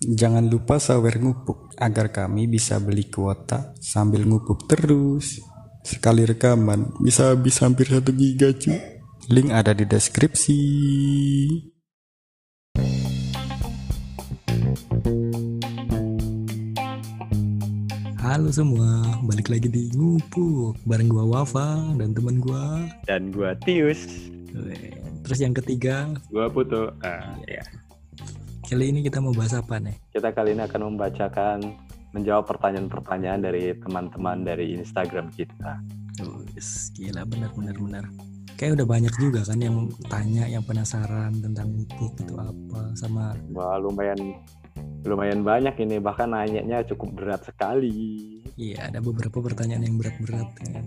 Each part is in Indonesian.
Jangan lupa sawer ngupuk agar kami bisa beli kuota sambil ngupuk terus. Sekali rekaman bisa habis hampir satu giga cuy. Link ada di deskripsi. Halo semua, balik lagi di ngupuk bareng gua Wafa dan teman gua. dan gua Tius Terus yang ketiga, gua Putu Ah, ya. Kali ini kita mau bahas apa nih? kita kali ini akan membacakan menjawab pertanyaan-pertanyaan dari teman-teman dari Instagram kita Oh, gila benar benar benar. Kayak udah banyak juga kan yang tanya, yang penasaran tentang ngupuk itu apa sama wah lumayan lumayan banyak ini bahkan nanyanya cukup berat sekali iya ada beberapa pertanyaan yang berat-berat kan.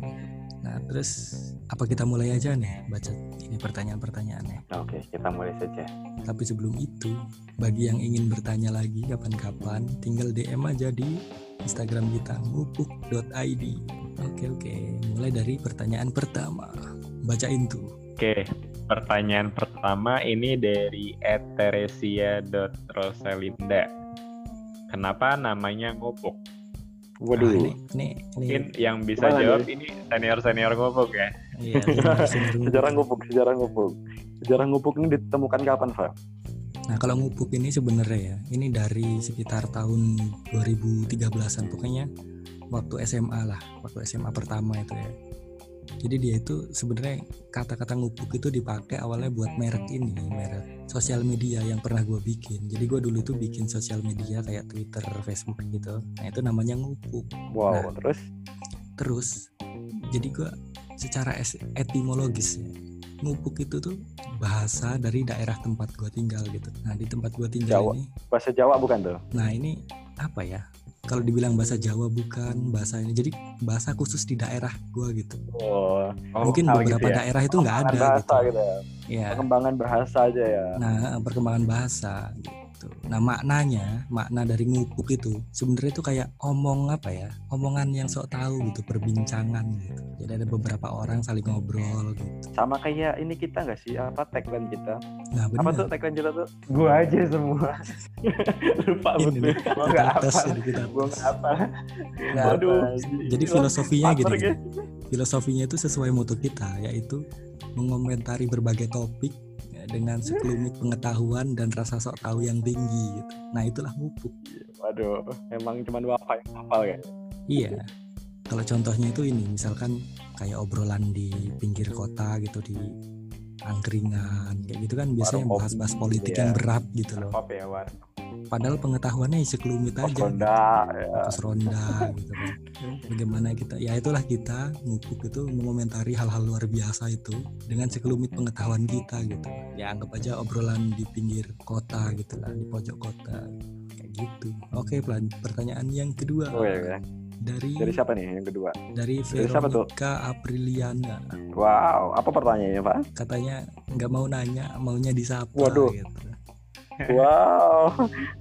Nah, terus apa kita mulai aja nih baca ini pertanyaan-pertanyaannya. oke kita mulai saja Tapi sebelum itu, bagi yang ingin bertanya lagi kapan-kapan, tinggal DM aja di Instagram kita ngupuk.id. Oke oke, mulai dari pertanyaan pertama. Bacain tuh. Oke, pertanyaan pertama ini dari @teresia.rosalinda. Kenapa namanya ngupuk? Waduh Ah, ini, ini, ini, Mungkin yang bisa Gimana jawab nih? ini senior-senior ngupuk ya. iya, senior- senior sejarah ngupuk sejarah ngupuk sejarah ngupuk ini ditemukan kapan Pak? Nah kalau ngupuk ini sebenarnya ya, ini dari sekitar tahun 2013an pokoknya waktu SMA lah, waktu SMA pertama itu ya. Jadi dia itu sebenarnya kata-kata ngupuk itu dipakai awalnya buat merek ini, merek sosial media yang pernah gue bikin. Jadi gue dulu tuh bikin sosial media kayak Twitter, Facebook gitu. Nah itu namanya ngupuk. wow Nah. terus Terus jadi gue secara etimologis ya, ngupuk itu tuh bahasa dari daerah tempat gue tinggal gitu. Nah di tempat gue tinggal Jawa. ini bahasa Jawa bukan tuh Nah ini apa ya? Kalau dibilang bahasa Jawa bukan bahasa ini, jadi bahasa khusus di daerah gua gitu. oh, Mungkin oh, beberapa gitu ya. daerah itu nggak ada gitu. bahasa gitu ya Ya. pengembangan bahasa aja ya Nah perkembangan bahasa gitu. Nah maknanya, makna dari ngupuk itu sebenarnya itu kayak omong apa ya? Omongan yang sok tahu gitu, perbincangan gitu. Jadi ada beberapa orang saling ngobrol gitu. sama kayak ini kita nggak sih apa tagline kita Nah apa tuh tagline kita tuh gua aja semua lupa Ini betul gua nggak apa jadi kita gua nggak apa Nggak Waduh. apa. Jadi filosofinya lagi? filosofinya itu sesuai moto kita yaitu mengomentari berbagai topik dengan sekelumit pengetahuan dan rasa sok tahu yang tinggi gitu. Nah itulah ngupuk. waduh emang cuma apa yang hafal kan Iya. Kalau contohnya itu ini misalkan kayak obrolan di pinggir kota gitu di angkringan kayak gitu kan biasanya bahas-bahas politik gitu ya. yang berat gitu loh. ya war Padahal pengetahuannya sekelumit aja. ronda ya. Pos ronda gitu kan. Bagaimana kita ya itulah kita ngupuk itu mengomentari hal-hal luar biasa itu dengan sekelumit pengetahuan kita gitu. Ya anggap aja obrolan di pinggir kota gitu lah, di pojok kota. Kayak gitu. Oke, pelan pertanyaan yang kedua oh ya, ya. Dari dari siapa nih yang kedua dari Dari siapa tuh? Veronica Apriliana. wow apa pertanyaannya pak Katanya nggak mau nanya, maunya disapa Waduh. gitu. wow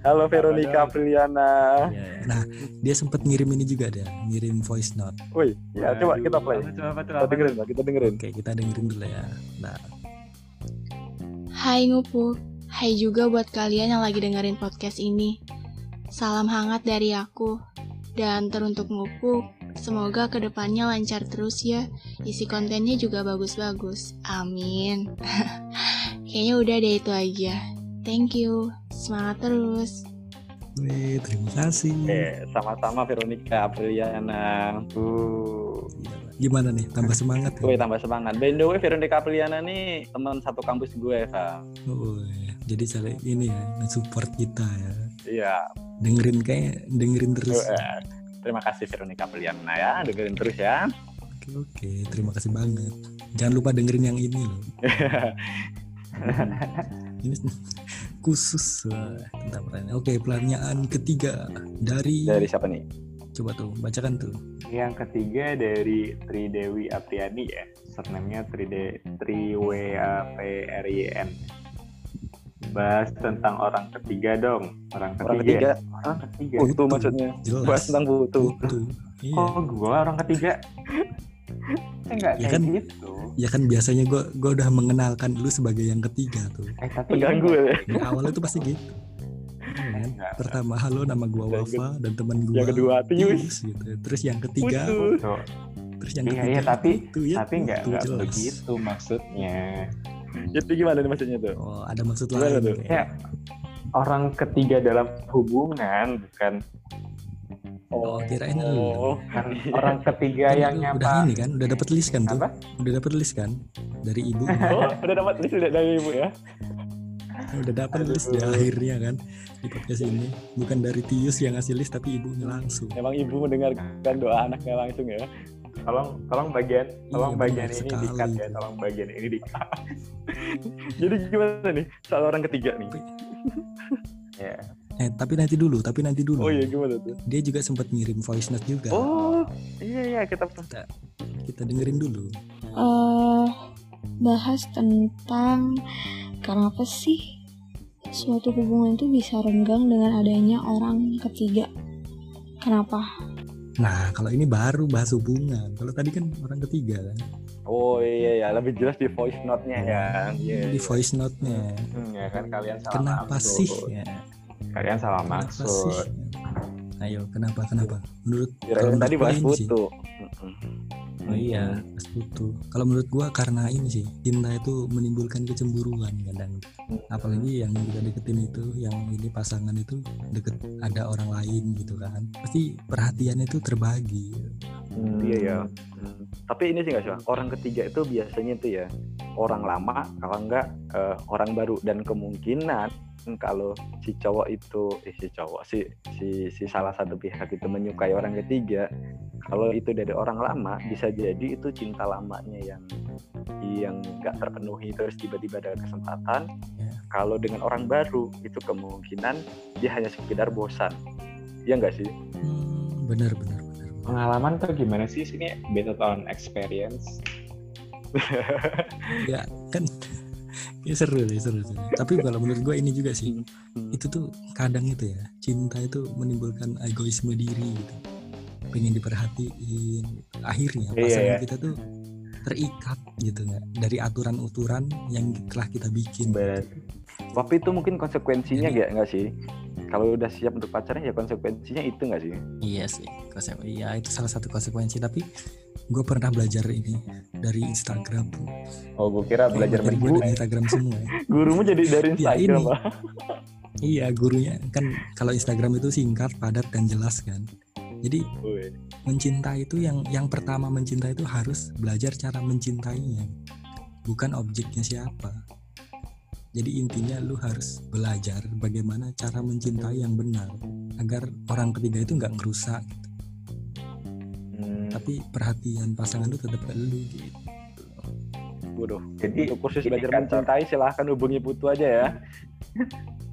halo Veronica Apriliana Ya, Nah, dia sempat ngirim ini juga dia, ngirim voice note. woi ya coba kita play Coba, coba, kita dengerin Pak. kita dengerin Oke, kita dengerin dulu ya. Nah, Hai Ngupuk, hai juga buat kalian yang lagi dengerin podcast ini. Salam hangat dari aku. Dan teruntuk Ngupuk, semoga ke depannya lancar terus ya. Isi kontennya juga bagus-bagus. Amin. Kayaknya udah deh itu aja. Thank you. Semangat terus. weh, terima kasih. Oke, sama-sama Veronica Apriliana. Uh. Gimana nih? Tambah semangat Gue ya? tambah semangat. By the way, Veronica Apriliana nih teman satu kampus gue, Kak. Wih, jadi saling ini ya, support kita ya. Iya. Dengerin kayak dengerin terus. Eh, Terima kasih Veronica Apriliana ya, dengerin terus ya. Oke, oke, terima kasih banget. Jangan lupa dengerin yang ini loh. Ini khusus wah, tentang pertanyaan. Oke, pertanyaan ketiga dari, Dari siapa nih? coba tuh bacakan tuh. Yang ketiga dari Tridewi Apriani ya. Surname-nya Tride Triwaprin. Bahas tentang orang ketiga dong. Orang ketiga. Orang ketiga, Orang ketiga. butuh Butuh. maksudnya. Jelas. Bahas tentang butuh. Butuh. Iya. Oh, gua orang ketiga. Enggak Ya kayak kan? gitu. Ya kan biasanya gue gua udah mengenalkan lu sebagai yang ketiga tuh. Eh, tapi Pengganggu ya. Awalnya tuh pasti gitu. Iya kan? Enggak, pertama halo nama gua Wafa dan teman gua yang kedua, Tius. gitu terus yang ketiga Putu. Terus yang Iya, ketiga iya, tapi- itu ya tapi nggak begitu maksudnya. Jadi gimana nih maksudnya tuh? oh ada maksud Gimana lain tuh? Ya, orang ketiga dalam hubungan bukan oh kirain lu Oh, bukan orang ketiga Kan yang lu udah nyapa. ini kan udah dapet list kan tuh Apa? udah dapet list kan dari ibu oh udah dapat list udah dari ibu ya? udah dapet list di akhirnya kan di podcast ini bukan dari Tius yang ngasih list tapi ibunya langsung Emang ibu mendengarkan doa anaknya langsung ya? Tolong tolong bagian tolong Iya, bagian ini sekali dikat ya, tolong bagian ini dikat. Jadi gimana nih soal orang ketiga nih? Ya. eh tapi nanti dulu tapi nanti dulu Oh iya gimana tuh? dia juga sempat ngirim voice note juga Oh iya iya kita kita dengerin dulu eh bahas tentang kenapa sih suatu hubungan itu bisa renggang dengan adanya orang ketiga. Kenapa? Nah kalau ini baru bahas hubungan kalau tadi kan orang ketiga kan Oh iya ya lebih jelas di voice note-nya kan. Iya. di voice note-nya Hmm, ya kan kalian salah kenapa maksud. sih ya Kalian salah kenapa maksud. sih ayo kenapa kenapa menurut menurut tadi bahas ini sih. Oh iya, pas putu. Kalau menurut gua karena ini sih, cinta itu menimbulkan kecemburuan kadang. Apalagi yang kita deketin itu, yang ini pasangan itu deket ada orang lain gitu kan. Pasti perhatian itu terbagi. Hmm. Iya ya. Hmm. Tapi ini sih nggak sih, orang ketiga itu biasanya itu ya orang lama, kalau enggak eh, orang baru dan kemungkinan kalau si cowok itu, eh si cowok si si si salah satu pihak itu menyukai orang ketiga, kalau itu dari orang lama bisa jadi itu cinta lamanya yang yang nggak terpenuhi terus tiba-tiba ada kesempatan. Ya. Kalau dengan orang baru itu kemungkinan dia hanya sekedar bosan. Ya enggak sih? Hmm, bener bener bener. Pengalaman tuh gimana sih sini based on experience? Ya kan, ya seru sih seru, seru. Tapi kalau menurut gua ini juga sih, itu tuh kadang itu ya, cinta itu menimbulkan egoisme diri gitu. Pengen diperhatiin. Akhirnya Iya, pasangan iya. kita tuh terikat gitu nggak dari aturan-aturan yang telah kita bikin. Tapi itu mungkin konsekuensinya nggak nggak sih? Kalau udah siap untuk pacaran ya konsekuensinya itu nggak sih? Iya sih, konsep. Iya itu salah satu konsekuensi. Tapi gue pernah belajar ini dari Instagram. Oh, gue kira belajar dari Instagram semua. ya. Gurumu jadi dari Ya, Instagram, ini. Pak. iya gurunya kan kalau Instagram itu singkat, padat dan jelas kan. Jadi Woi. mencintai itu yang yang pertama mencintai itu harus belajar cara mencintainya, bukan objeknya siapa. Jadi intinya lu harus belajar bagaimana cara mencintai yang benar agar orang ketiga itu nggak ngerusak Hmm, tapi perhatian pasangan lu tetap ke lu gitu. Waduh. jadi Untuk kursus belajar kan, mencintai silahkan hubungi Putu aja ya.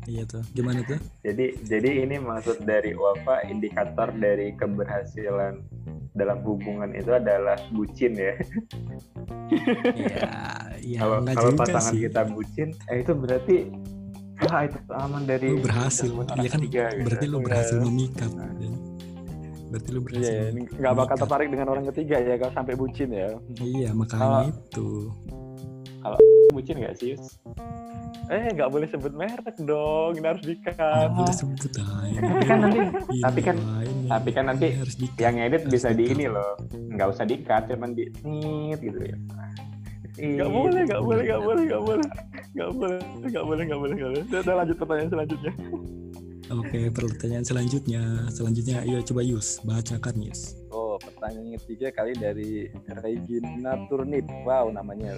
Iya tuh. Gimana tuh? Jadi jadi ini maksud dari Wafa indikator dari keberhasilan dalam hubungan itu adalah bucin ya. Iya, iya kalau enggak kalau pasangan sih. kita bucin, eh itu berarti wah itu aman dari Lu berhasil. Iya kan ketiga, gitu. berarti lu Iya. berhasil memikat. kan? Berarti lu berhasil. Iya, nggak bakal tertarik dengan orang ketiga ya kalau sampai bucin ya. Iya, makanya Kalau- itu. bucin nggak sih? Yus? Eh, nggak boleh sebut merek dong, ini harus dikat. Nggak boleh sebut aja. Tapi kan nanti Ini tapi kan- lain, tapi kan nanti harus yang edit Harus bisa di ini loh, nggak usah dikat, cuman di nit gitu ya. Nggak boleh, nggak boleh, nggak boleh, nggak boleh, nggak boleh, nggak boleh, nggak boleh, nggak boleh. Udah, lanjut pertanyaan selanjutnya. Oke, pertanyaan selanjutnya. Selanjutnya, ayo coba Yus, bacakan Yus. Oh, pertanyaan ketiga kali dari Regina Turnip. Wow, namanya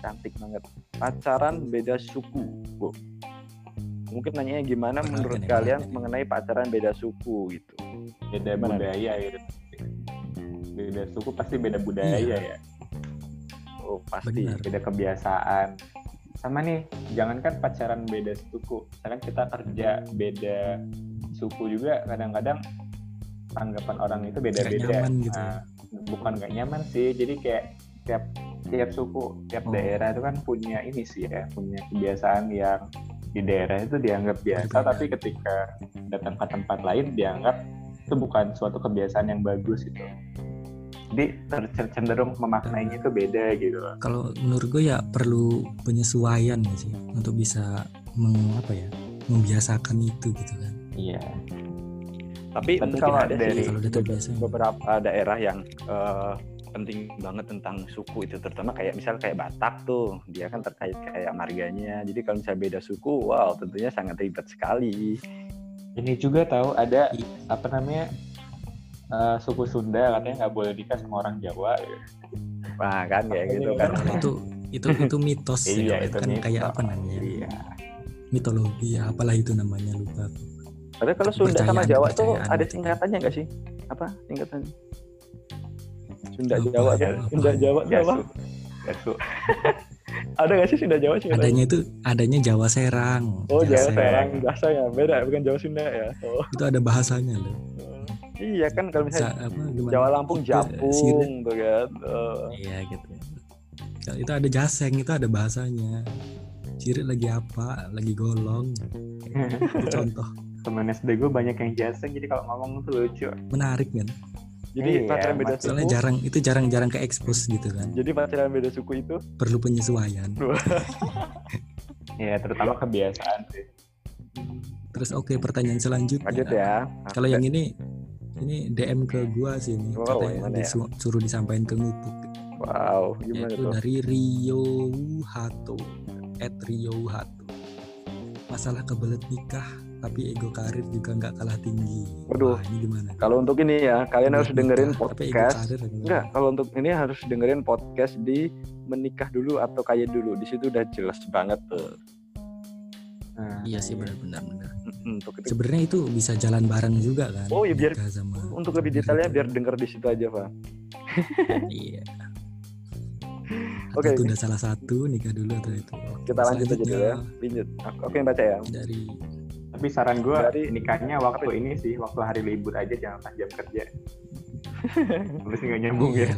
cantik banget. Pacaran beda suku. Bu. Mungkin nanya gimana Berat menurut ini, kalian ini. mengenai pacaran beda suku gitu. Beda budaya gitu. Beda suku pasti beda budaya Iya. ya. Oh, pasti. Benar. beda kebiasaan sama nih jangankan pacaran beda suku misalkan kita kerja beda suku juga kadang-kadang tanggapan orang itu beda-beda gitu Nah, bukan nggak nyaman sih jadi kayak tiap tiap suku tiap Oh. daerah itu kan punya ini sih ya punya kebiasaan yang di daerah itu dianggap biasa Berbeda. tapi ketika datang ke tempat lain dianggap itu bukan suatu kebiasaan yang bagus gitu jadi cenderung memaknainya itu beda gitu loh. Kalau menurut gue ya perlu penyesuaian ya sih untuk bisa meng, apa ya membiasakan itu gitu kan. Iya. Tapi, Tapi mungkin kalau ada dari- sih Kalau udah terbiasa. beberapa daerah yang eh, penting banget tentang suku itu terutama kayak misal kayak Batak tuh dia kan terkait kayak marganya jadi kalau misalnya beda suku wow tentunya sangat ribet sekali Ini juga tahu ada Iya. apa namanya eh, suku Sunda katanya nggak boleh nikah sama orang Jawa. nah kan kayak gitu kan itu itu itu mitos Iya, ya itu kan mitos. kayak apa namanya Iya. mitologi ya apalah itu namanya lupa tapi kalau Sunda sama Jawa tuh ada singkatannya nggak sih apa singkatannya Sunda Lupa Jawa ya, kan. Sunda Jawa Gasu. apa Gasu. ada nggak sih Sunda Jawa sih adanya itu adanya Jawa Serang oh Jawa Serang. Serang bahasa ya beda bukan Jawa Sunda ya oh itu ada bahasanya loh iya kan kalau misalnya Sa- apa, gimana? Jawa Lampung Sirit. Japung tuh kan Oh. iya gitu Kalau itu ada jaseng itu ada bahasanya Cirit lagi apa lagi golong itu contoh Temen SD gue banyak yang jaseng jadi kalau ngomong tuh lucu. menarik kan jadi Iya, pacaran beda Mas. soalnya suku jarang itu jarang-jarang ke expose gitu kan jadi pacaran beda suku itu perlu penyesuaian Ya terutama kebiasaan sih. terus oke pertanyaan selanjutnya lanjut ya kalau yang ini ini DM ke gua sih ini Oh, katanya gimana ya? disuruh disampaikan ke ngupuk. Wow gimana yaitu tuh? dari Rio Hato at Rio Hato masalah kebelet nikah tapi ego karir juga nggak kalah tinggi. Waduh. Wah, ini gimana? Kalau untuk ini ya kalian harus dengerin nikah, podcast. karir enggak kalau untuk ini harus dengerin podcast di menikah dulu atau kaya dulu. Di situ udah jelas banget tuh Nah, iya sih benar-benar benar. Itu. Sebenarnya itu bisa jalan bareng juga kan Oh, iya, biar- sama untuk lebih detailnya biar denger di situ aja pak. Iya. Oke. Atau tunda salah satu nikah dulu atau itu. Oke, kita lanjut aja dulu ya. Lanjut. Oke yang baca ya. Dari Tapi saran gue Dari- nikahnya waktu ini sih, waktu hari libur aja jangan pas jam kerja. Habis nggak nyambung ya.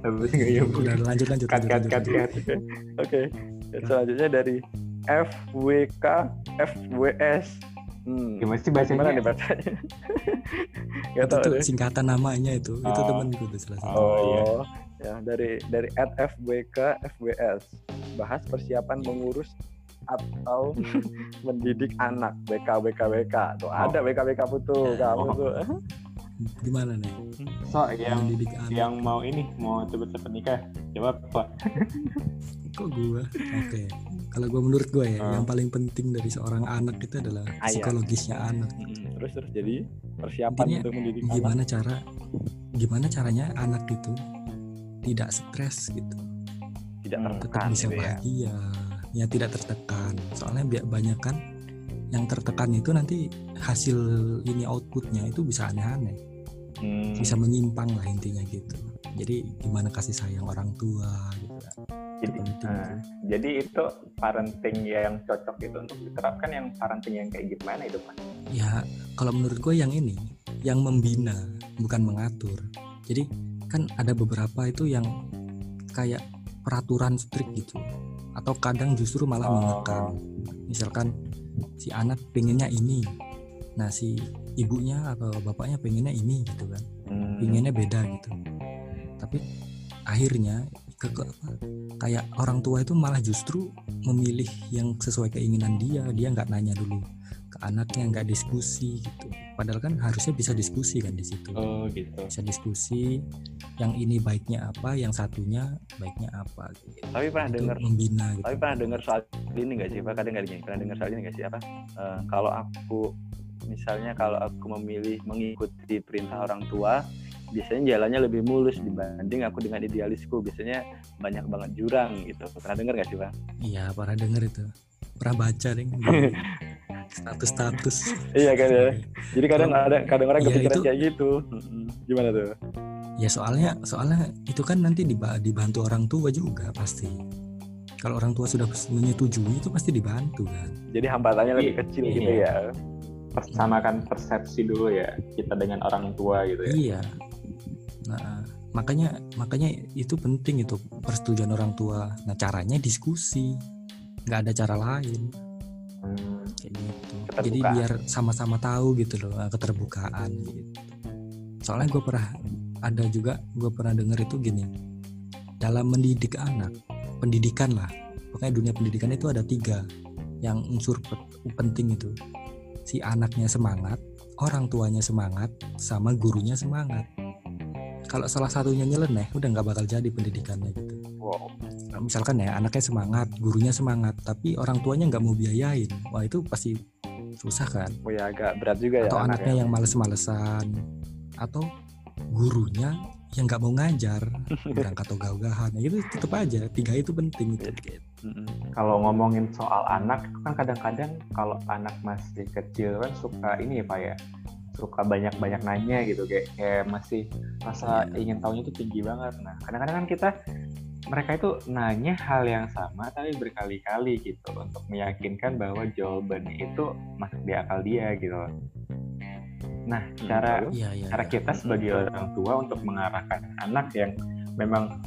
Habis nggak nyambung. udah lanjut lanjut Cut, cut, cut, lanjut. cut. oke. Selanjutnya dari FWK FWS hmm. Gimana sih gimana bacanya? nih bacanya Gak itu tuh singkatan namanya itu. Itu Oh. temanku tuh salah satu. Oh, iya. ya dari dari at FWK FWS bahas persiapan mengurus atau mendidik anak. BK BK BK tuh ada BK BK putu Ya. kamu Oh. tuh. Gimana nih? So yang mendidik anak. yang mau ini mau cepet-cepet nikah jawab apa? kok gua? Oke kalau gua menurut gua ya Ah. yang paling penting dari seorang anak itu adalah Ayah. psikologisnya anak. Mm, terus terus jadi persiapan Intinya, untuk mendidik anak? gimana cara gimana caranya anak itu tidak stres gitu? Tidak Hmm, tetap tertekan bisa gitu ya? bahagia. Ya tidak tertekan. Soalnya biar banyak kan yang tertekan itu nanti hasil ini outputnya itu bisa aneh-aneh. Hmm, bisa menyimpang lah intinya gitu. Jadi gimana kasih sayang orang tua gitu. kan. Jadi, nah, jadi itu parenting yang cocok itu untuk diterapkan yang parenting yang kayak gimana itu pak? ya kalau menurut gue yang ini yang membina bukan mengatur jadi kan ada beberapa itu yang kayak peraturan strict gitu atau kadang justru malah Oh. mengekang misalkan si anak pengennya ini nah si ibunya atau bapaknya pengennya ini gitu kan Hmm. pinginnya beda gitu tapi akhirnya ke, ke- kayak orang tua itu malah justru memilih yang sesuai keinginan dia dia nggak nanya dulu ke anaknya nggak diskusi gitu. Padahal kan harusnya bisa diskusi kan di situ. Oh gitu. bisa diskusi yang ini baiknya apa yang satunya baiknya apa gitu. tapi pernah dengar membina gitu. Tapi pernah dengar soal ini nggak sih pak? Kadang nggak pernah dengar soal ini nggak sih apa? Eh, kalau aku misalnya kalau aku memilih mengikuti perintah orang tua biasanya jalannya lebih mulus dibanding aku dengan idealisku. Biasanya banyak banget jurang gitu. Pernah dengar nggak sih pak iya pernah denger itu. Pernah baca deh. Status status iya kan ya? Jadi kadang ada kadang orang kepikiran itu- kayak gitu. Gimana tuh? Ya soalnya soalnya itu kan nanti diba- dibantu orang tua juga pasti. Kalau orang tua sudah menyetujui itu pasti dibantu kan. jadi hambatannya lebih Iya, kecil iya. gitu ya? Persamakan persepsi dulu ya kita dengan orang tua gitu ya. Iya. Nah, makanya makanya itu penting itu persetujuan orang tua. Nah, caranya diskusi. nggak ada cara lain Hmm. kayak gitu. Jadi biar sama-sama tahu gitu loh eh, keterbukaan gitu. Soalnya gue pernah ada juga gue pernah denger itu gini. Dalam mendidik anak, pendidikan lah. Pokoknya dunia pendidikan itu ada tiga yang unsur pe- penting itu. si anaknya semangat orang tuanya semangat sama gurunya semangat kalau salah satunya nyeleneh udah nggak bakal jadi pendidikannya gitu. Wow. Nah, misalkan ya anaknya semangat gurunya semangat tapi orang tuanya nggak mau biayain. Wah itu pasti susah kan? Oh ya agak berat juga ya atau anaknya. anaknya yang males-malesan atau gurunya yang nggak mau ngajar berangkat ogah-ogahan. Ya itu tetap aja tiga itu penting itu Mm-mm. Kalau ngomongin soal anak, kan kadang-kadang kalau anak masih kecil kan suka ini ya Pak ya, suka banyak-banyak nanya gitu kayak, kayak masih rasa Iya. ingin tahunya tuh tinggi banget. Nah kadang-kadang kan kita mereka itu nanya hal yang sama tapi berkali-kali gitu untuk meyakinkan bahwa jawabannya itu masuk di akal dia gitu. loh. Nah cara lalu? iya iya cara iya. kita sebagai orang tua untuk mengarahkan anak yang memang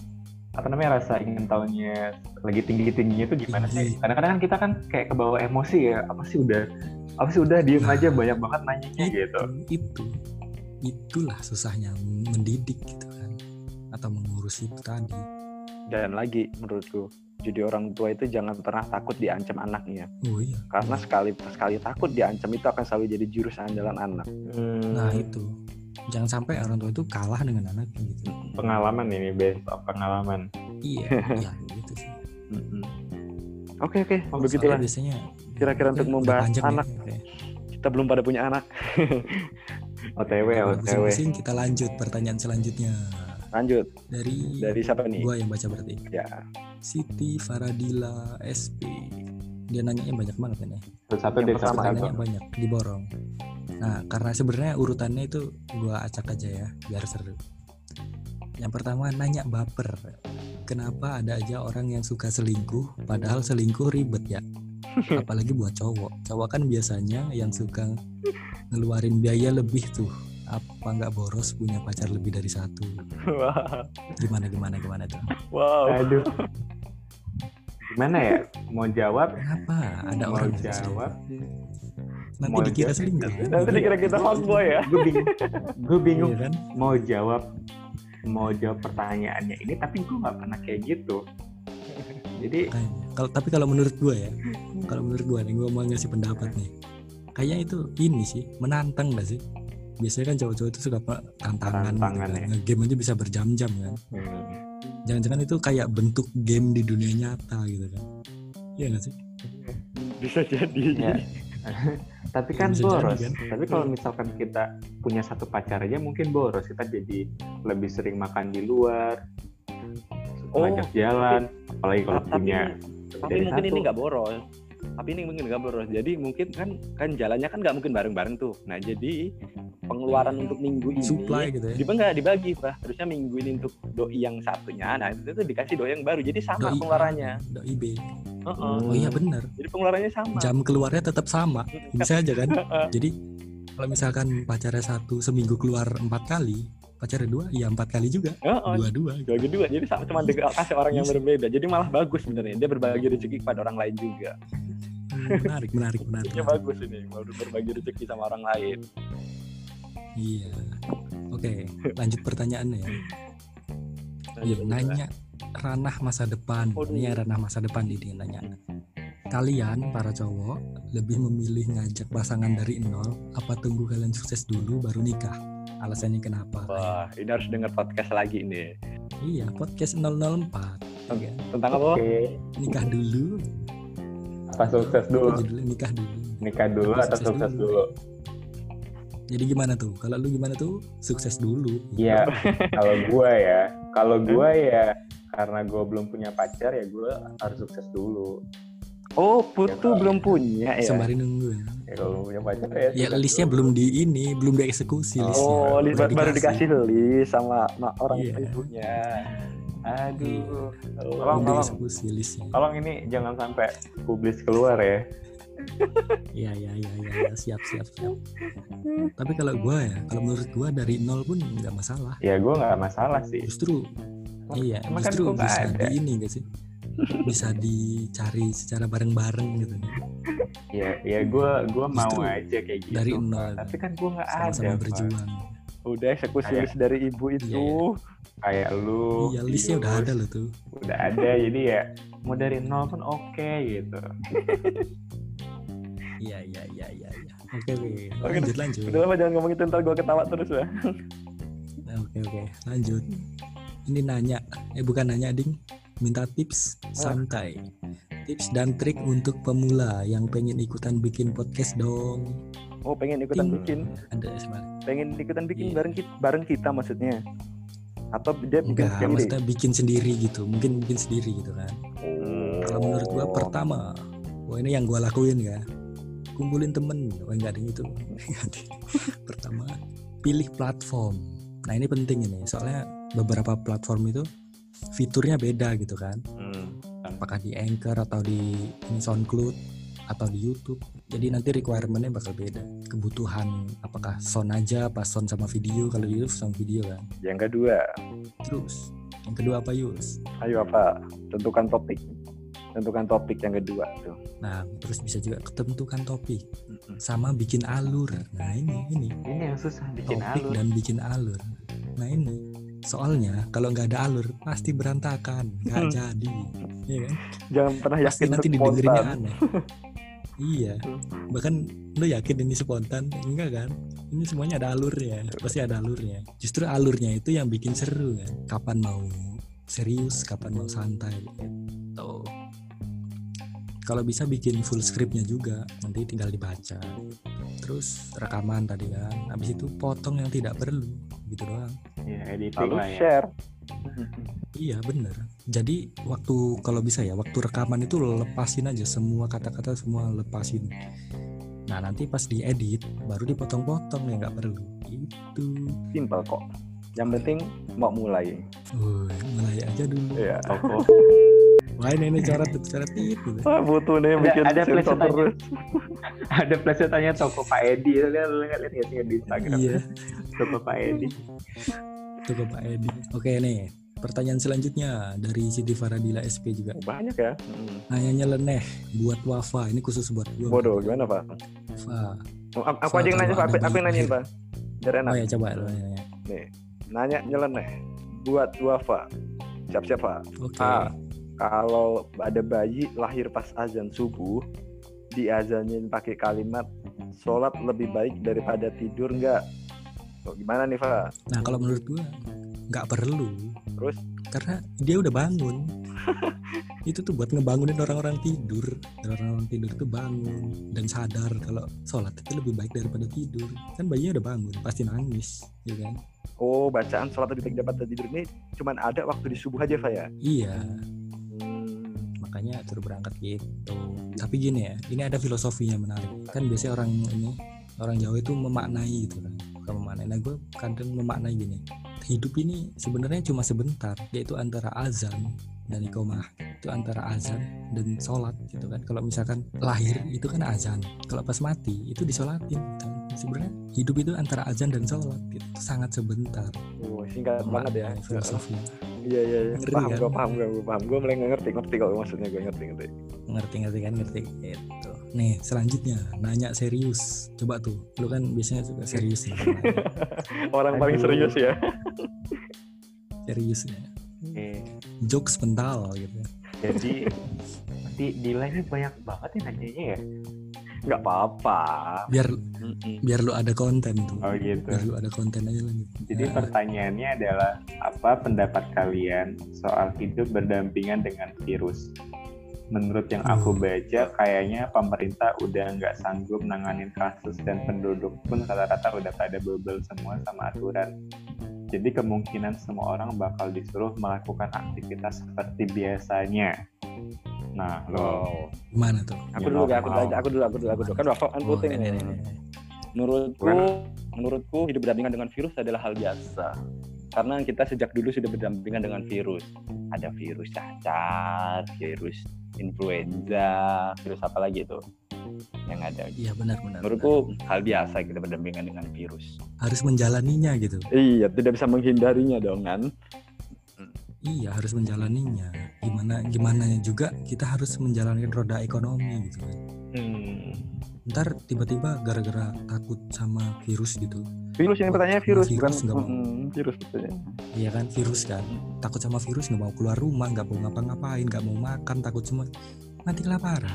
apa namanya rasa ingin tahunya lagi tinggi tingginya itu gimana sih? Tinggi. Kadang-kadang kan kita kan kayak kebawa emosi ya apa sih udah apa sih udah diem Nah, aja banyak banget nanyanya itu, gitu. itu. Itulah susahnya mendidik gitu kan atau mengurus itu tadi. Dan lagi menurutku jadi orang tua itu jangan pernah takut diancam anaknya. Oh iya. Karena sekali sekali takut diancam itu akan selalu jadi jurus andalan anak. Nah itu. Jangan sampai orang tua itu kalah dengan anaknya gitu. Pengalaman ini based of pengalaman. iya iya gitu sih. Mm-mm. oke oke begitulah. biasanya Kira-kira untuk membahas panjang ya, anak. oke. kita belum pada punya anak. OTW OTW. kita lanjut pertanyaan selanjutnya. Lanjut. Dari dari siapa nih? gua yang baca berarti. Ya. Siti Faradila SP dia nanyanya banyak banget ini. Satu-satu Yang deh pertama, pertanyaannya banyak diborong. Nah karena sebenarnya urutannya itu gua acak aja ya biar seru. Yang pertama nanya baper. Kenapa ada aja orang yang suka selingkuh padahal selingkuh ribet ya apalagi buat cowok. Cowok kan biasanya yang suka ngeluarin biaya lebih tuh. Apa nggak boros punya pacar lebih dari satu? Gimana gimana gimana tuh? Wow. Aduh. Gimana ya? Mau jawab? kenapa? Ada mau orang yang jawab? nanti mau dikira selingkuh kan nanti dikira kita fuckboy ya. Gue bingung. Gue bingung. Iya kan? Mau jawab mau jawab pertanyaannya ini tapi gue nggak pernah kayak gitu jadi kalau tapi kalau menurut gue ya kalau menurut gue nih gue mau ngasih pendapat nih. Kayaknya itu ini sih menantang gak sih? Biasanya kan cowok-cowok itu suka apa, tantangan, gitu Tantangan, kan. ya. Nge-game aja bisa berjam-jam kan. Hmm, jangan-jangan itu kayak bentuk game di dunia nyata gitu kan. Iya gak sih? Bisa jadi. Ya. tapi kan Bisa jadi, boros. kan? tapi kalau misalkan kita punya satu pacar aja mungkin boros. Kita jadi lebih sering makan di luar Oh, ngajak jalan apalagi kalau tapi punya tapi dari mungkin satu. ini nggak boros. Tapi ini mungkin nggak boros. Jadi mungkin kan kan jalannya kan nggak mungkin bareng-bareng tuh. Nah jadi pengeluaran untuk minggu ini supply gitu ya. di nggak dibagi pak. Harusnya minggu ini untuk doi yang satunya nah itu tuh dikasih doi yang baru. Jadi sama doi pengeluarannya. doi B. Heeh. oh iya bener. Jadi pengeluarannya sama. Jam keluarnya tetap sama. Bisa aja kan? Jadi kalau misalkan pacarnya satu seminggu keluar empat kali pacarnya dua ya empat kali juga Heeh. dua-dua gitu. bagi dua jadi sama cuma kasih orang yang berbeda jadi malah bagus sebenarnya dia berbagi rezeki kepada orang lain juga Hmm, menarik menarik menarik, Ini menarik. bagus ini baru berbagi rezeki sama orang lain Iya. Oke, lanjut pertanyaannya ya. Iya, jadi nanya ranah masa depan. Waduh. Ini ranah masa depan di dia nanya. Kalian para cowok lebih memilih ngajak pasangan dari nol apa tunggu kalian sukses dulu baru nikah? Alasannya kenapa? wah ini harus dengar podcast lagi ini Iya, podcast 004. Iya. tentang apa oke Nikah dulu. apa sukses dulu Apa judulnya? nikah dulu. nikah dulu Apa atau sukses sukses dulu? dulu Jadi gimana tuh? Kalau lu gimana tuh? Sukses dulu. Iya, kalau gua ya, kalau gua ya karena gua belum punya pacar ya gua harus sukses dulu. Oh putu belum punya ya Sembari nunggu ya. Ya kalau belum punya pacar ya. Ya listnya dulu. belum di ini, belum dieksekusi listnya. oh li- Baru baru dikasih list sama ma- orang Iya. ibunya Aduh, Oh, Tolong, dieksekusi listnya. tolong ini jangan sampai publis keluar ya. Iya iya iya iya ya, siap siap siap. Tapi kalau gua ya, kalau menurut gua dari nol pun nggak masalah. Ya gua nggak masalah sih. Justru iya, kan justru gua nggak bisa ada. di ini gak sih? Bisa dicari secara bareng-bareng gitu. Ya, ya gua gua mau Justru aja kayak gitu. dari nol. Tapi kan gua nggak ada. Pak. berjuang. udah eksekusi list dari ibu itu Iya, Kayak lu. Iya, listnya udah ada loh tuh. Udah ada, jadi ya mau dari nol pun oke gitu. Iya iya iya iya. iya. Oke oke. Oke, Lanjut lanjut. Udah lama jangan ngomongin tentang gue ketawa terus ya. Oke oke. Lanjut. Ini nanya. Eh bukan nanya ding. Minta tips santai. Tips dan trik untuk pemula yang pengen ikutan bikin podcast dong. Oh pengen ikutan Ting. bikin, Ada sebenarnya. pengen ikutan bikin Iya. bareng kita, bareng kita maksudnya. Atau dia bikin Enggak, sendiri? maksudnya bikin sendiri gitu. Mungkin bikin sendiri gitu kan. Oh. Kalau menurut gua pertama, wah ini yang gua lakuin ya. Kumpulin temen, wah enggak ada yang itu. Nggak ada. pertama, pilih platform. Nah ini penting ini, soalnya beberapa platform itu fiturnya beda gitu kan. Hmm. Apakah di Anchor atau di ini SoundCloud atau di YouTube. Jadi nanti requirementnya bakal beda. Kebutuhan apakah sound aja, pas sound sama video. Kalau di YouTube sound video kan. Yang kedua, Terus yang kedua apa Yus? ayo apa? Tentukan topik. Tentukan topik yang kedua tuh. Nah, terus bisa juga ketentukan topik sama bikin alur. Nah, ini ini Ini yang susah bikin topik alur. dan bikin alur. Nah, ini soalnya kalau nggak ada alur pasti berantakan, nggak Hmm. jadi. Iya kan? Jangan pernah Pasti yakin nanti untuk didengerinnya aneh. iya. Bahkan lo yakin ini spontan? Enggak kan? Ini semuanya ada alurnya. Pasti ada alurnya. Justru alurnya itu yang bikin seru kan. Kapan mau serius, kapan mau santai gitu. Kalau bisa bikin full scriptnya juga, nanti tinggal dibaca. Terus rekaman tadi kan. Habis itu potong yang tidak perlu, gitu doang. Ya, editing Lalu lah ya. share. Iya bener. Jadi waktu kalau bisa ya waktu rekaman itu lepasin aja semua kata-kata semua lepasin. Nah nanti pas diedit baru dipotong-potong ya nggak perlu. Itu. Simpel kok. Yang penting mau mulai. Woi, mulai aja dulu. Iya. Toko. Wah ini, ini coret coret gitu. Ah, butuh nih Ada- bikin ada plesetannya. terus. Ada plesetannya toko Pak Edi. Lihat lu lihat lihat nggak di Instagram. Iya. Toko Pak Edi. Itu ke Pak Edi. Oke nih. Pertanyaan selanjutnya dari Siti Faradila SP juga. Banyak ya. Hmm. Nanyanya leneh buat Wafa. Ini khusus buat gua. Bodoh, gimana Pak? Wafa. Oh, aku aja yang nanya Pak, aku, yang nanyain Pak. Biar enak. Oh ya coba lo nanya. Nanya nyeleneh. Buat Wafa. Siap-siap Pak. Oke. Kalau ada bayi lahir pas azan subuh, diazanin pakai kalimat sholat lebih baik daripada tidur nggak? Oh, gimana nih Pak? Nah kalau menurut gua nggak perlu. Terus? Karena dia udah bangun. itu tuh buat ngebangunin orang-orang tidur. Orang-orang tidur tuh bangun dan sadar kalau sholat itu lebih baik daripada tidur. Kan bayinya udah bangun, pasti nangis, ya kan? Oh, bacaan sholat lebih baik daripada tidur ini cuman ada waktu di subuh aja Pak ya? Iya. Makanya suruh berangkat gitu. Tapi gini ya, ini ada filosofinya menarik. Kan biasanya orang ini orang Jawa itu memaknai gitu kan. Bukan memaknai. Nah gue kadang memaknai gini. Hidup ini sebenarnya cuma sebentar, yaitu antara azan dan iqomah. Itu antara azan dan sholat gitu kan. Kalau misalkan lahir itu kan azan. Kalau pas mati itu disolatin. gitu. Sebenarnya hidup itu antara azan dan sholat. Itu sangat sebentar. Oh, singkat banget ya. Filosofi. Iya iya iya. Ngeri Paham kan? gue paham gue gue paham gue mulai ngerti ngerti kalau maksudnya gue ngerti ngerti. ngerti ngerti kan ngerti gitu nih selanjutnya nanya serius coba tuh lu kan biasanya suka serius nih Orang paling Aduh. serius ya. serius ya Oke. jokes pental gitu Jadi nanti nilainya banyak banget ya nanyanya ya. Nggak apa-apa. biar Mm-mm. biar lu ada konten tuh Oh gitu. biar lu ada konten aja lah gitu Jadi Nah, pertanyaannya adalah apa pendapat kalian soal hidup berdampingan dengan virus? Menurut yang aku baca, kayaknya pemerintah udah nggak sanggup nanganin kasus dan penduduk pun rata-rata udah pada bebel semua sama aturan. Jadi kemungkinan semua orang bakal disuruh melakukan aktivitas seperti biasanya. Nah, lo gimana tuh Aku dulu ya, aku dulu aku dulu, aku dulu, aku dulu. Kan kan Oh, puting ini, nih. ini, ini. Menurutku, menurutku hidup berdampingan dengan virus adalah hal biasa. Karena kita sejak dulu sudah berdampingan dengan virus. Ada virus cacar, virus influenza, virus apa lagi itu yang ada. iya benar benar benar. Menurutku hal biasa kita berdampingan dengan virus. harus menjalaninya gitu Iya, tidak bisa menghindarinya dong kan. Iya harus menjalaninya gimana gimana juga kita harus menjalankan roda ekonomi gitu kan Hmm. ntar tiba-tiba gara-gara takut sama virus gitu Virus ini pertanyaannya virus, Virus, bukan mau. Mm, virus pertanyaan. Iya kan virus kan takut sama virus nggak mau keluar rumah nggak mau ngapa-ngapain nggak mau makan takut semua mati kelaparan.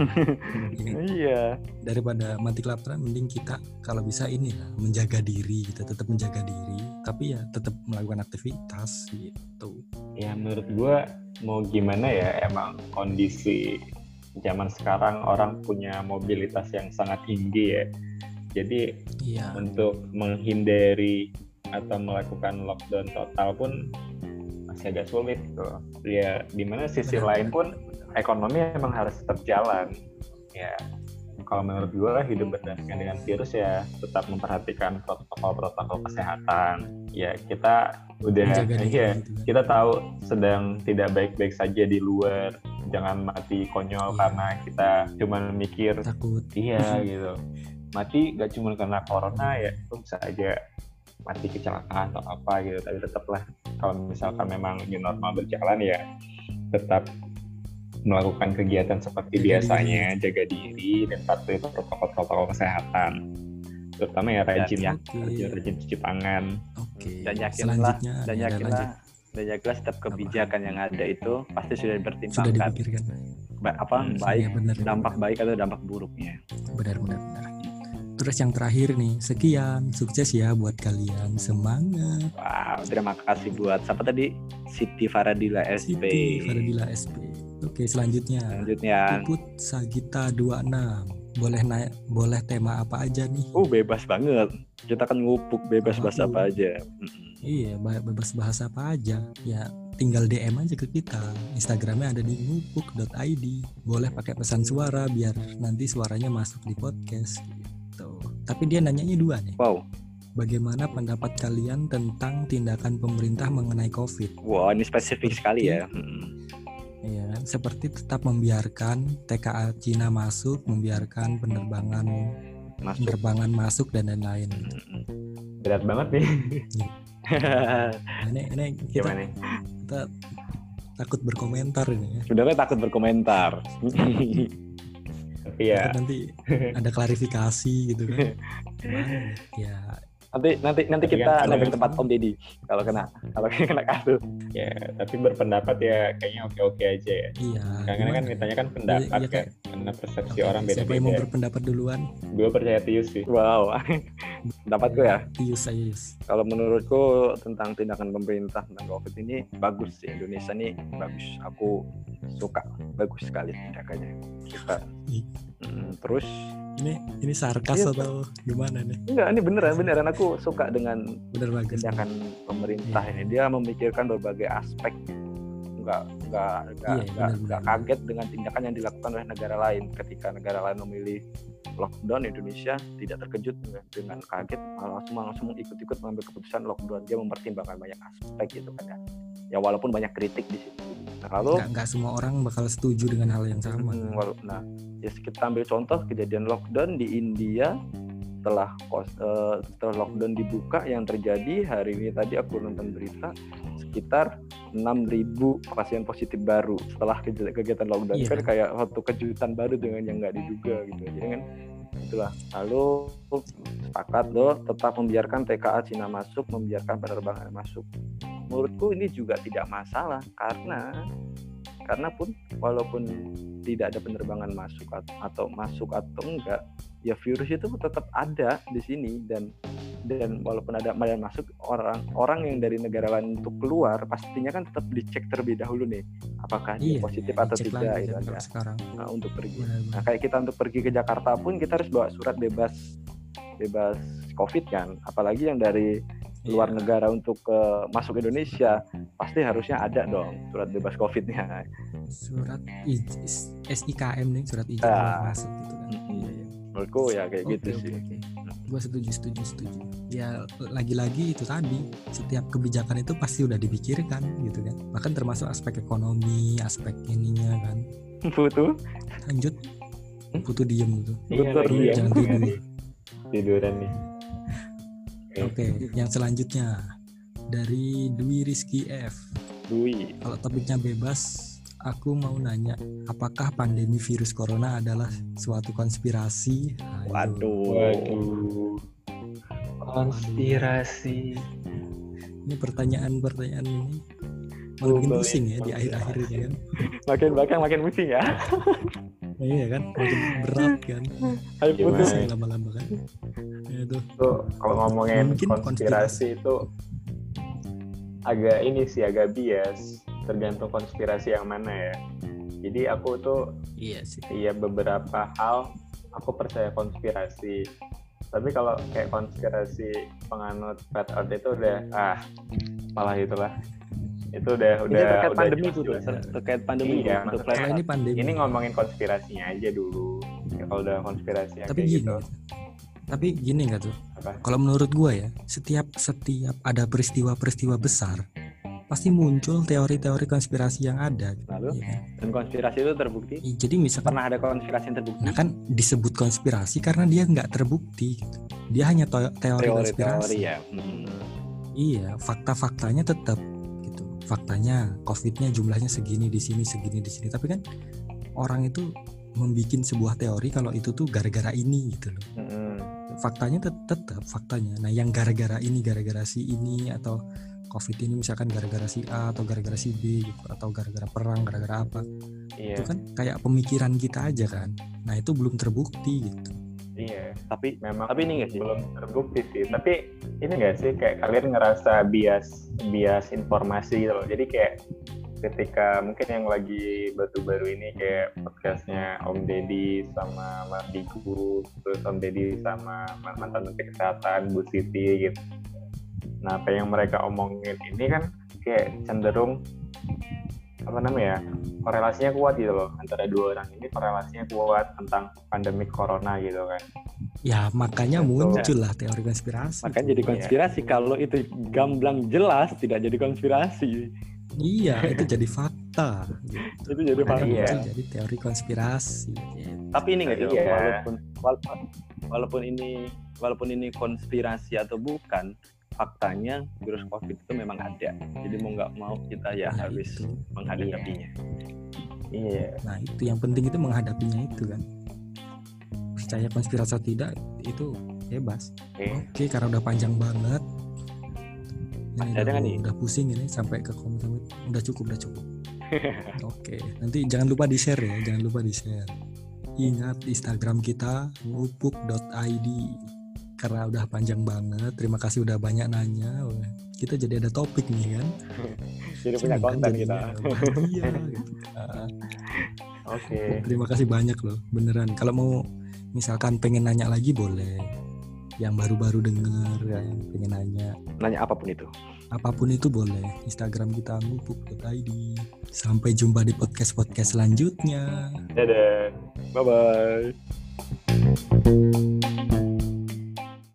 Ya? Iya. Daripada mati kelaparan, mending kita kalau bisa ini lah menjaga diri, kita tetap menjaga diri, tapi ya tetap melakukan aktivitas gitu. ya menurut gue mau gimana ya emang kondisi zaman sekarang orang punya mobilitas yang sangat tinggi ya jadi Iya. untuk menghindari atau melakukan lockdown total pun masih agak sulit gitu ya di mana sisi Benar. lain pun ekonomi emang harus tetap jalan ya kalau menurut gue hidup berdasarkan dengan virus ya tetap memperhatikan protokol-protokol kesehatan ya kita udah gitu kan. kita tahu sedang tidak baik-baik saja di luar jangan mati konyol Iya. karena kita cuma mikir Takut. iya gitu mati gak cuma karena corona ya itu bisa aja mati kecelakaan atau apa gitu tapi tetaplah kalau misalkan memang new normal berjalan ya tetap melakukan kegiatan seperti Jaga biasanya jaga diri dan patuhi protokol-protokol kesehatan terutama ya rajin ya, rajin, rajin cuci tangan Oke. Dan yakinlah, dan ada yakinlah, dan yakinlah setiap kebijakan yang ada itu pasti sudah Sudah dipertimbangkan dipikirkan. Ba- apa Hmm, baik Iya, benar, dampak benar. baik atau dampak buruknya. benar benar benar terus yang terakhir nih sekian sukses ya buat kalian semangat Wow, terima kasih buat siapa tadi? Siti Faradila SP. Siti Faradila SP oke selanjutnya. Selanjutnya, Puput Sagita 26 boleh naik boleh tema apa aja nih? Uh bebas banget. Kita kan ngupuk bebas bahasa apa aja. Iya ba- bebas bahasa apa aja. Ya tinggal DM aja ke kita. Instagramnya ada di ngupuk.id boleh pakai pesan suara biar nanti suaranya masuk di podcast. Gitu tapi dia nanyanya dua nih. Wow, bagaimana pendapat kalian tentang tindakan pemerintah mengenai COVID? Wow ini spesifik sekali ya. Mm. Ya kan? seperti tetap membiarkan TKA Cina masuk membiarkan penerbangan Masuk. penerbangan masuk dan lain-lain Mm-mm. berat banget nih ini, ini kita, gimana kita takut berkomentar ini ya Sebenarnya takut berkomentar. tapi ya Takut nanti ada klarifikasi gitu kan Gimana ya? Ya nanti nanti nanti Tapi kita kan kalau- tempat Om Deddy kalau kena kalau kena kasus. ya tapi berpendapat ya kayaknya oke oke aja ya iya karena kan ditanya kan pendapat Iya, iya, kan karena persepsi Oke, orang siapa yang mau beda-beda berpendapat duluan Iya. gue percaya Tius sih Wow, pendapatku ya. Tius aja Yus. Kalau menurutku tentang tindakan pemerintah tentang COVID ini bagus sih Indonesia nih bagus. Aku suka bagus sekali tindakannya. Suka. Ih. Mm, terus ini ini sarkas Iya, atau gimana nih enggak ini beneran beneran aku suka dengan bener bagus tindakan pemerintah Iya. ini. Dia memikirkan berbagai aspek. Enggak enggak enggak, Iya, enggak, enggak kaget dengan tindakan yang dilakukan oleh negara lain ketika negara lain memilih lockdown Indonesia tidak terkejut dengan, dengan kaget malah langsung langsung ikut-ikut mengambil keputusan lockdown dia mempertimbangkan banyak aspek gitu kan ya. Ya walaupun banyak kritik di situ. Nah kalau nggak nggak semua orang bakal setuju dengan hal yang sama. Hmm, nah, ya kita ambil contoh kejadian lockdown di India setelah kos, eh, setelah lockdown dibuka yang terjadi hari ini tadi aku nonton berita sekitar 6.000 pasien positif baru setelah kegiatan lockdown. Iya. kan kayak satu kejutan baru dengan yang nggak diduga gitu. Jadi kan itulah. Lalu sepakat loh tetap membiarkan TKA Cina masuk membiarkan penerbangan masuk menurutku ini juga tidak masalah karena karena pun walaupun tidak ada penerbangan masuk at- atau masuk atau enggak ya virus itu tetap ada di sini dan dan walaupun ada yang masuk orang orang yang dari negara lain untuk keluar pastinya kan tetap dicek terlebih dahulu nih apakah dia iya positif iya, atau tidak lagi gitu kan ya. sekarang Nah, untuk pergi Benar, Nah, benar. kayak kita untuk pergi ke Jakarta pun kita harus bawa surat bebas bebas COVID kan. Apalagi yang dari luar Iya. negara untuk ke masuk Indonesia, pasti harusnya ada dong surat bebas COVID-nya. surat SIKM nih surat izin Ah. masuk gitu kan iya, iya. Menurutku ya kayak Oke, gitu oke, sih. oke. Gue setuju, setuju, setuju. Ya lagi-lagi itu tadi setiap kebijakan itu pasti udah dipikirkan gitu kan. Bahkan termasuk aspek ekonomi, aspek ininya kan. Butuh Lanjut, butuh diem gitu. iya iya. ya Jangan tidur. tiduran nih Oke, yang selanjutnya dari Dwi Rizky F. Dwi. Kalau topiknya bebas, aku mau nanya, apakah pandemi virus corona adalah suatu konspirasi? Ayo. Waduh. waduh konspirasi Ini pertanyaan-pertanyaan ini Google pusing ya di akhir-akhir ini kan. Makin belakang makin pusing ya. iya kan makin berat kan Ayo putus. Lama-lama kan ya tuh Tuh kalau ngomongin Mungkin konspirasi itu agak ini sih agak bias, tergantung konspirasi yang mana ya. Jadi aku tuh iya sih iya beberapa hal aku percaya konspirasi. Tapi kalau kayak konspirasi penganut flat earth itu udah ah malah itulah. Itu udah Ini udah terkait udah pandemi tuh, ter- terkait pandemi Iya, kalau ini pandemi Ini ngomongin konspirasinya aja dulu. Ya, kalau udah konspirasi yang tapi kayak gini gitu. Tapi gini nggak tuh kalau menurut gua ya setiap setiap ada peristiwa-peristiwa besar pasti muncul teori-teori konspirasi yang ada Lalu? Kan? dan konspirasi itu terbukti. Ih, jadi misalkan Pernah ada konspirasi yang terbukti? nah kan disebut konspirasi karena dia nggak terbukti gitu. dia hanya to- teori, konspirasi Teori-teori ya. Hmm. iya fakta-faktanya tetap gitu faktanya covidnya jumlahnya segini di sini segini di sini tapi kan orang itu membuat sebuah teori kalau itu tuh gara-gara ini gitu loh Mm-mm. Faktanya tet- tetap faktanya nah yang gara-gara ini gara-gara si ini atau covid ini misalkan gara-gara si A atau gara-gara si B gitu atau gara-gara perang gara-gara apa Iya, itu kan kayak pemikiran kita aja kan nah itu belum terbukti gitu iya. Tapi Memang tapi ini nggak sih? belum terbukti sih. Tapi ini nggak sih kayak kalian ngerasa bias bias informasi gitu loh. Jadi kayak ketika mungkin yang lagi baru-baru ini kayak podcastnya Om Deddy sama Mas Digu, terus Om Deddy sama mantan Menteri Kesehatan Bu Siti gitu. Nah apa yang mereka omongin ini kan kayak cenderung apa namanya ya korelasinya kuat gitu loh antara dua orang ini korelasinya kuat tentang pandemi corona gitu kan ya makanya Betul. muncul lah teori konspirasi Makanya jadi Iya. konspirasi. Kalau itu gamblang jelas tidak jadi konspirasi. Iya itu jadi fakta gitu. Itu jadi fakta. Iya. jadi teori konspirasi gitu. Tapi ini nggak? Iya. Walaupun walaupun walaupun ini walaupun ini konspirasi atau bukan, faktanya virus covid itu memang ada. Jadi mau nggak mau kita ya Nah, harus itu. menghadapinya. iya nah itu yang penting itu menghadapinya itu kan percaya konspirasi atau tidak itu bebas oke Oke, karena udah panjang banget. Ini ada udah, nih? udah pusing ini sampai ke komen Udah cukup, udah cukup. Oke, nanti jangan lupa di share ya, jangan lupa di share. Ingat Instagram kita ngupuk.id karena udah panjang banget. Terima kasih udah banyak nanya. Kita jadi ada topik nih kan. Jadi punya kan konten kita. jadinya. Bahagia gitu. Oke Terima kasih banyak loh, beneran. Kalau mau misalkan pengen nanya lagi boleh. Yang baru-baru denger ya, pengen nanya. Nanya apa pun itu. apa pun itu boleh Instagram kita ngupuk.id sampai jumpa di podcast podcast selanjutnya dadah Bye bye.